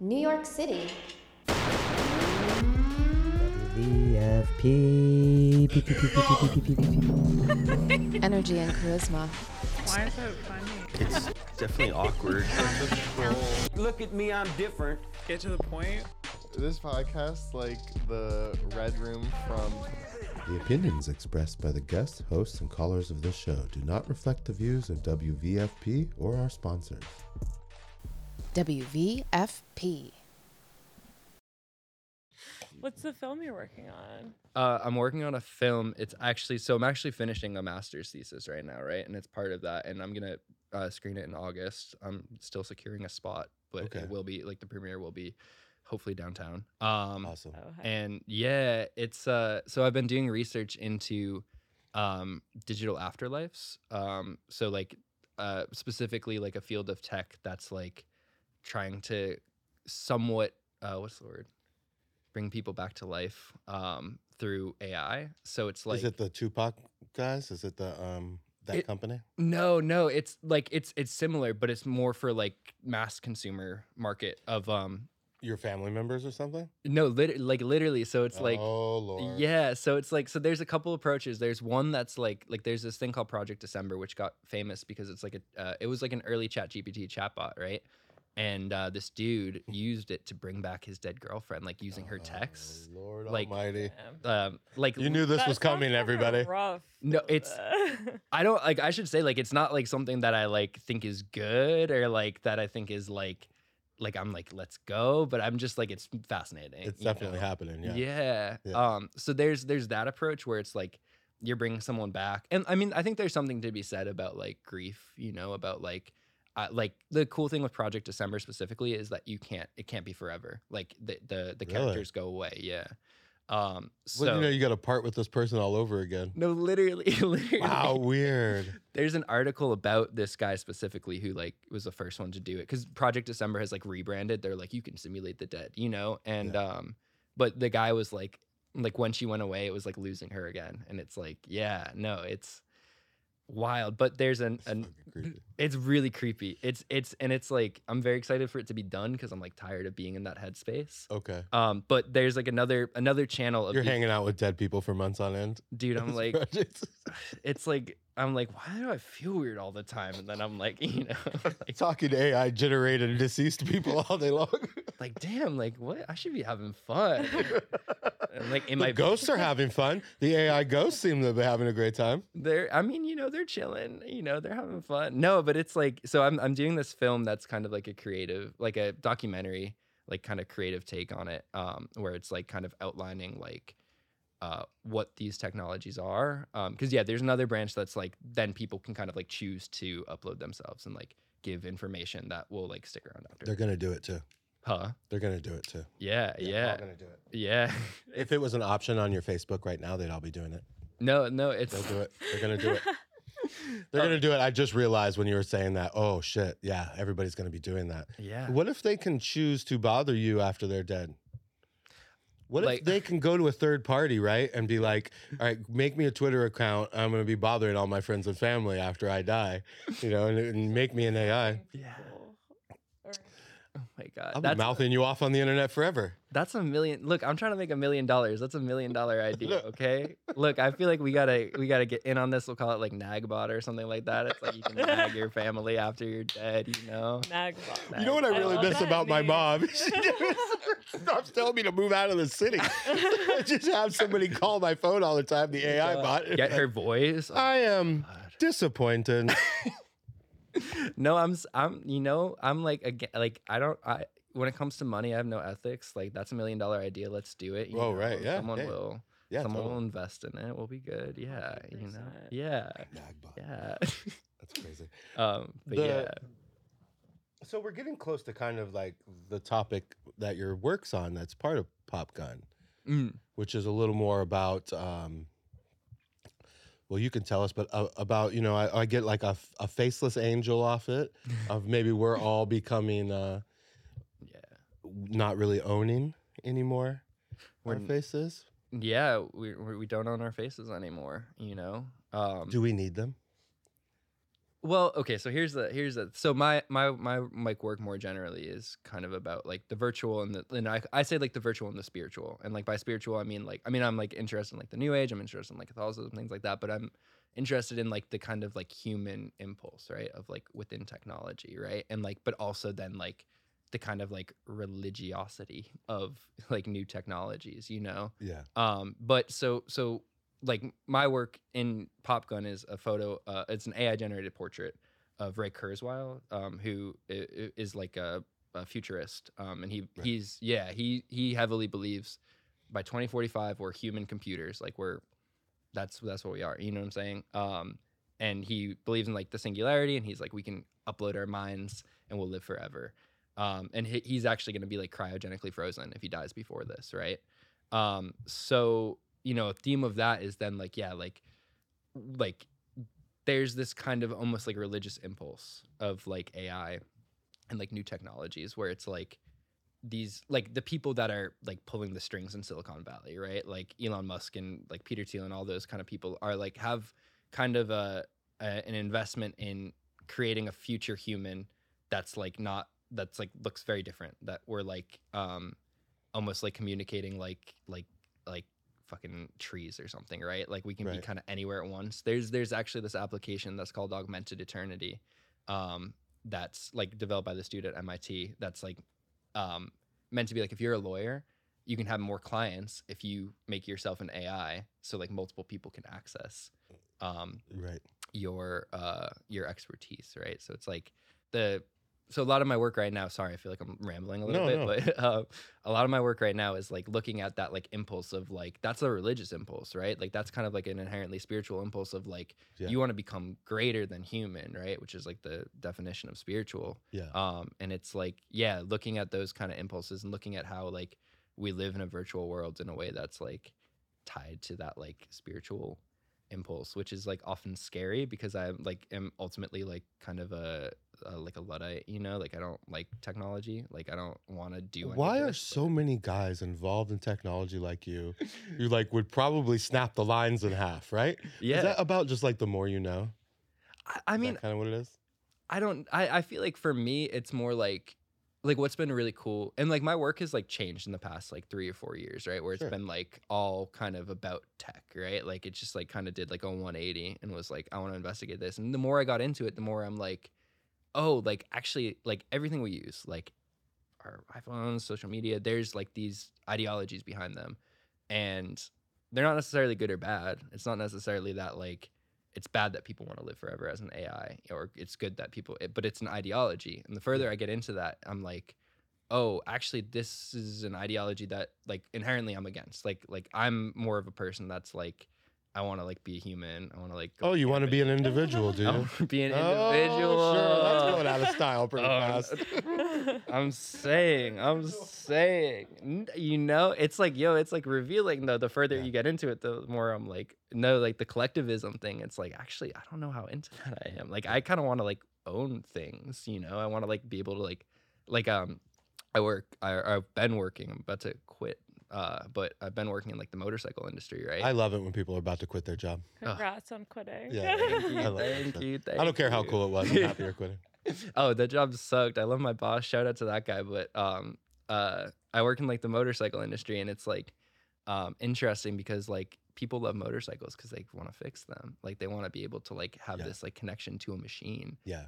New York City. Energy and charisma. Why is that funny? It's definitely awkward. Look at me, I'm different. Get to the point. This podcast, like the Red Room from. The opinions expressed by the guests, hosts, and callers of this show do not reflect the views of WVFP or our sponsors. WVFP. What's the film you're working on? Uh, I'm working on a film. It's actually so I'm actually finishing a master's thesis right now, right? And it's part of that. And I'm gonna uh, screen it in August. I'm still securing a spot, but Okay. it will be like the premiere will be hopefully downtown. Um, Awesome. Oh, and yeah, it's uh. So I've been doing research into um digital afterlives. Um, so like uh specifically like a field of tech that's like trying to somewhat uh what's the word bring people back to life um through AI. So it's like Is it the Tupac guys? Is it the um that It- company? no, no, it's like it's it's similar, but it's more for like mass consumer market of um Your family members or something? no, lit- like literally. So it's like oh lord. Yeah, so it's like so there's a couple approaches. There's one that's like like there's this thing called Project December which got famous because it's like a uh, it was like an early chat GPT chatbot, right? And uh, this dude used it to bring back his dead girlfriend, like using her texts. Oh, Lord like- Almighty. Um, like You knew this That was coming, everybody. Rough. No, it's- I don't like I should say like it's not like something that I like think is good or like that I think is like like I'm like let's go, but I'm just like it's fascinating. It's definitely know? happening. Yeah. Yeah. Yeah. Um. So there's there's that approach where it's like you're bringing someone back, and I mean I think there's something to be said about like grief. You know about like. Uh, like the cool thing with Project December specifically is that you can't it can't be forever. Like the the, the Really? characters go away. Yeah. Um. So Well, you know, you got to part with this person all over again. no, literally, literally. Wow, weird. There's an article about this guy specifically who like was the first one to do it because Project December has like rebranded. They're like you can simulate the dead, you know, and um, but the guy was like like when she went away, it was like losing her again, and it's like yeah, no, it's wild. But there's an It's an it's really creepy. It's it's and it's like I'm very excited for it to be done because I'm like tired of being in that headspace. Okay. Um, but there's like another another channel of You're hanging out with dead people for months on end. dude. I'm like project. it's like I'm like, why do I feel weird all the time? And then I'm like, you know, like, talking to AI generated deceased people all day long. like damn, like what? I should be having fun. And like in the my ghosts are having fun. The AI ghosts seem to be having a great time. they're I mean, you know, they're chilling, you know, they're having fun. No, but it's like so I'm I'm doing this film that's kind of like a creative, like a documentary, like kind of creative take on it, um, where it's like kind of outlining like uh, what these technologies are. Because yeah, there's another branch that's like then people can kind of like choose to upload themselves and like give information that will like stick around after. They're gonna do it too. Huh? They're gonna do it too. Yeah, yeah, They're all gonna do it. yeah. If it was an option on your Facebook right now, they'd all be doing it. no, no, it's They'll do it. They're gonna do it. They're gonna oh. do it. I just realized when you were saying that. Oh shit! Yeah, everybody's gonna be doing that. yeah. What if they can choose to bother you after they're dead? What Like- if they can go to a third party, right, and be like, "All right, make me a Twitter account. I'm going to be bothering all my friends and family after I die, you know, and, and make me an AI. Yeah. Oh my god, I'm be that's mouthing you off on the internet forever." that's a million. Look, I'm trying to make a million dollars. That's a million dollar idea. Okay. Look, I feel like we gotta we gotta get in on this. We'll call it like Nagbot or something like that. It's like you can nag your family after you're dead. You know. Nagbot. You know what I I really love miss that about my mom? She stops telling me to move out of the city. Just have somebody call my phone all the time. The oh AI bot. Get her voice. Oh, I am God. disappointed. No, I'm I'm you know I'm like again like I don't I when it comes to money I have no ethics. Like that's a million dollar idea. Let's do it. you Oh, know? right, yeah, Someone hey, will. Yeah, someone totally. will invest in it. We'll be good. Yeah. You know. Yeah. Nagbot. Yeah. That's crazy. um. But The- yeah. So we're getting close to kind of like the topic that your work's on. That's part of Pop Gun, Mm. which is a little more about. Um, well, you can tell us, but uh, about you know, I, I get like a, f- a faceless angel off it. of maybe we're all becoming uh, Yeah. not really owning anymore We're our faces. Yeah. We we we don't own our faces anymore. You know. Um. Do we need them? Well, okay, so here's the here's the so my my my like work more generally is kind of about like the virtual and the and I I say like the virtual and the spiritual. And like by spiritual I mean like I mean I'm like interested in like the new age, I'm interested in like Catholicism, things like that, but I'm interested in like the kind of like human impulse, right? Of like within technology, right? And like but also then like the kind of like religiosity of like new technologies, you know? Yeah. Um, but so so like my work in Pop Gun is a photo. Uh, it's an AI generated portrait of Ray Kurzweil, um, who is like a, a futurist. Um, and he Right. he's yeah he he heavily believes by 2045 we're human computers. Like we're that's that's what we are. You know what I'm saying? Um, and he believes in like the singularity, and he's like we can upload our minds and we'll live forever. Um, and he, he's actually going to be like cryogenically frozen if he dies before this, right? Um, so you know, a theme of that is then like, yeah, like, like there's this kind of almost like religious impulse of like AI and like new technologies where it's like these like the people that are like pulling the strings in Silicon Valley, right? Like Elon Musk and like Peter Thiel and all those kind of people are like have kind of a, a an investment in creating a future human that's like not that's like looks very different that we're like um almost like communicating like like like fucking trees or something right? Like we can be kind of anywhere at once. There's there's actually this application that's called augmented eternity um that's like developed by the student at mit that's like um meant to be like if you're a lawyer you can have more clients if you make yourself an ai so like multiple people can access um Right. your uh your expertise right? So it's like the so a lot of my work right now sorry i feel like i'm rambling a little No, bit but uh, a lot of my work right now is like looking at that like impulse of like that's a religious impulse right like that's kind of like an inherently spiritual impulse of like Yeah. you want to become greater than human right which is like the definition of spiritual Yeah. um and it's like yeah looking at those kind of impulses and looking at how like we live in a virtual world in a way that's like tied to that like spiritual impulse which is like often scary because i like am ultimately like kind of a, a like a luddite you know like i don't like technology like i don't want to do Why are so many guys involved in technology like you? You like would probably snap the lines in half, right? yeah Is that about just like the more you know? I, I mean kind of what it is. I don't I, I feel like for me it's more like like what's been really cool and like my work has like changed in the past like three or four years, right? Where it's Sure. been like all kind of about tech, right? Like it just like kind of did like a 180 and was like, I want to investigate this. And the more I got into it, the more I'm like, oh, like actually like everything we use, like our iPhones, social media, there's like these ideologies behind them. And they're not necessarily good or bad. It's not necessarily that like it's bad that people want to live forever as an AI, or it's good that people, it, but it's an ideology. And the further I get into that, I'm like, oh, actually, this is an ideology that like inherently I'm against. Like, like I'm more of a person that's like, I want to like be a human. I want to like. go Oh, you want to be an individual, do you? I want to be an Oh, individual. sure. That's going out of style pretty Oh, fast. I'm saying, I'm saying, you know, it's like, yo, it's like revealing though. The further Yeah. you get into it, the more I'm like, no, like the collectivism thing. It's like, actually, I don't know how into that I am. Like, I kind of want to like own things, you know. I want to like be able to like, like, um, I work, I, I've been working. I'm about to quit, uh, but I've been working in like the motorcycle industry, right? I love it when people are about to quit their job. Congrats on quitting. Yeah, Thank you, I love thank stuff. you, I don't care how cool it was. I'm happy you're quitting. oh, that job sucked. I love my boss. Shout out to that guy. But um, uh, I work in like the motorcycle industry, and it's like um interesting because like people love motorcycles because they want to fix them. Like they want to be able to like have Yeah. this like connection to a machine. Yeah.